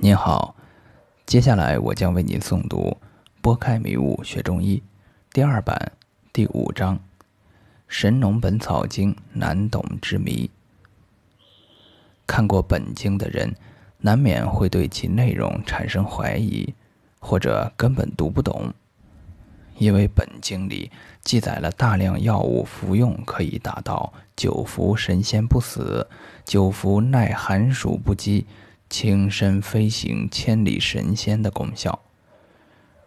您好，接下来我将为您诵读《拨开迷雾学中医》第二版第五章《神农本草经难懂之谜》。看过本经的人，难免会对其内容产生怀疑，或者根本读不懂，因为本经里记载了大量药物服用可以达到久服神仙不死，久服耐寒暑不饥。轻身飞行千里神仙的功效，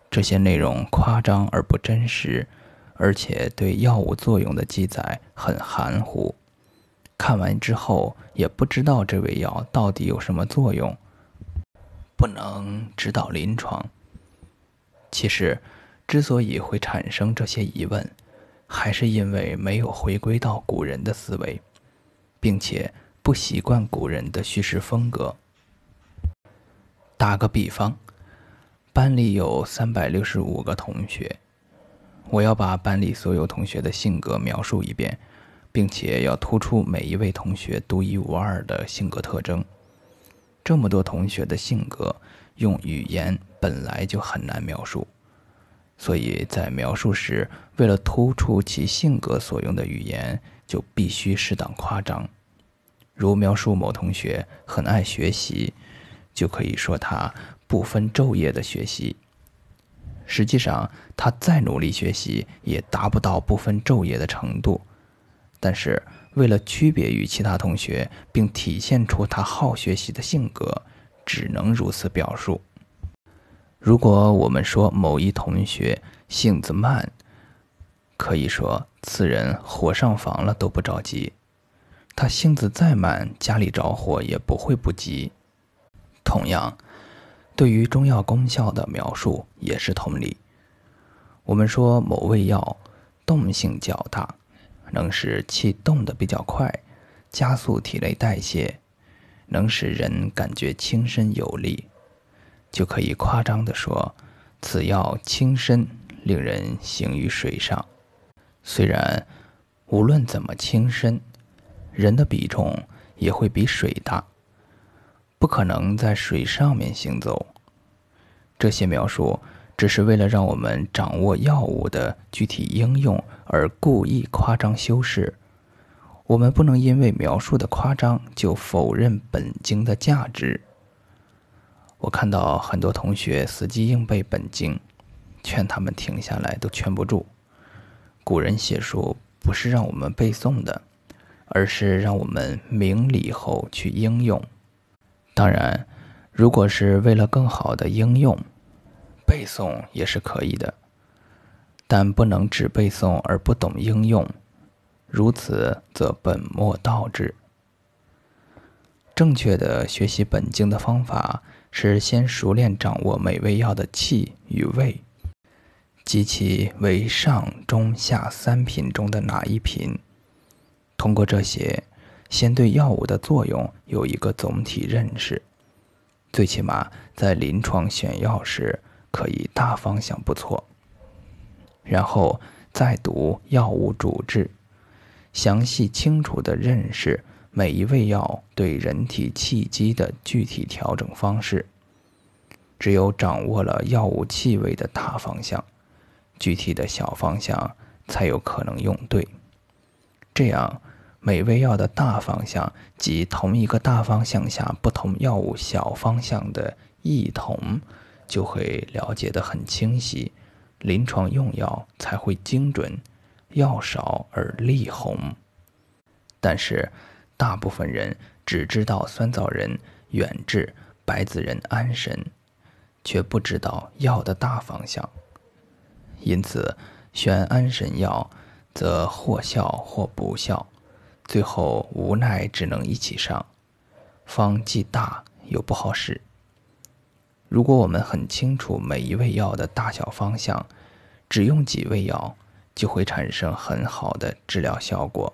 这些内容夸张而不真实，而且对药物作用的记载很含糊。看完之后也不知道这味药到底有什么作用，不能指导临床。其实，之所以会产生这些疑问，还是因为没有回归到古人的思维，并且不习惯古人的叙事风格。打个比方，班里有三百六十五个同学，我要把班里所有同学的性格描述一遍，并且要突出每一位同学独一无二的性格特征。这么多同学的性格，用语言本来就很难描述，所以在描述时，为了突出其性格所用的语言，就必须适当夸张。如描述某同学很爱学习。就可以说他不分昼夜的学习。实际上，他再努力学习也达不到不分昼夜的程度。但是，为了区别于其他同学，并体现出他好学习的性格，只能如此表述。如果我们说某一同学性子慢，可以说此人火上房了都不着急。他性子再慢，家里着火也不会不急。同样，对于中药功效的描述也是同理。我们说某味药动性较大，能使气动得比较快，加速体内代谢，能使人感觉轻身有力，就可以夸张地说此药轻身，令人行于水上。虽然无论怎么轻身，人的比重也会比水大。不可能在水上面行走。这些描述只是为了让我们掌握药物的具体应用而故意夸张修饰。我们不能因为描述的夸张就否认本经的价值。我看到很多同学死记硬背本经，劝他们停下来都劝不住。古人写书不是让我们背诵的，而是让我们明理后去应用。当然，如果是为了更好的应用，背诵也是可以的，但不能只背诵而不懂应用，如此则本末倒置。正确的学习本经的方法是先熟练掌握每味药的气与味，及其为上中下三品中的哪一品，通过这些。先对药物的作用有一个总体认识，最起码在临床选药时可以大方向不错。然后再读药物主治，详细清楚地认识每一味药对人体气机的具体调整方式。只有掌握了药物气味的大方向，具体的小方向才有可能用对。这样。每味药的大方向及同一个大方向下不同药物小方向的异同，就会了解得很清晰，临床用药才会精准，药少而利红。但是，大部分人只知道酸枣仁远志、白子仁安神，却不知道药的大方向，因此选安神药则或效或不效。最后无奈只能一起上，方既大又不好使。如果我们很清楚每一味药的大小方向，只用几味药就会产生很好的治疗效果。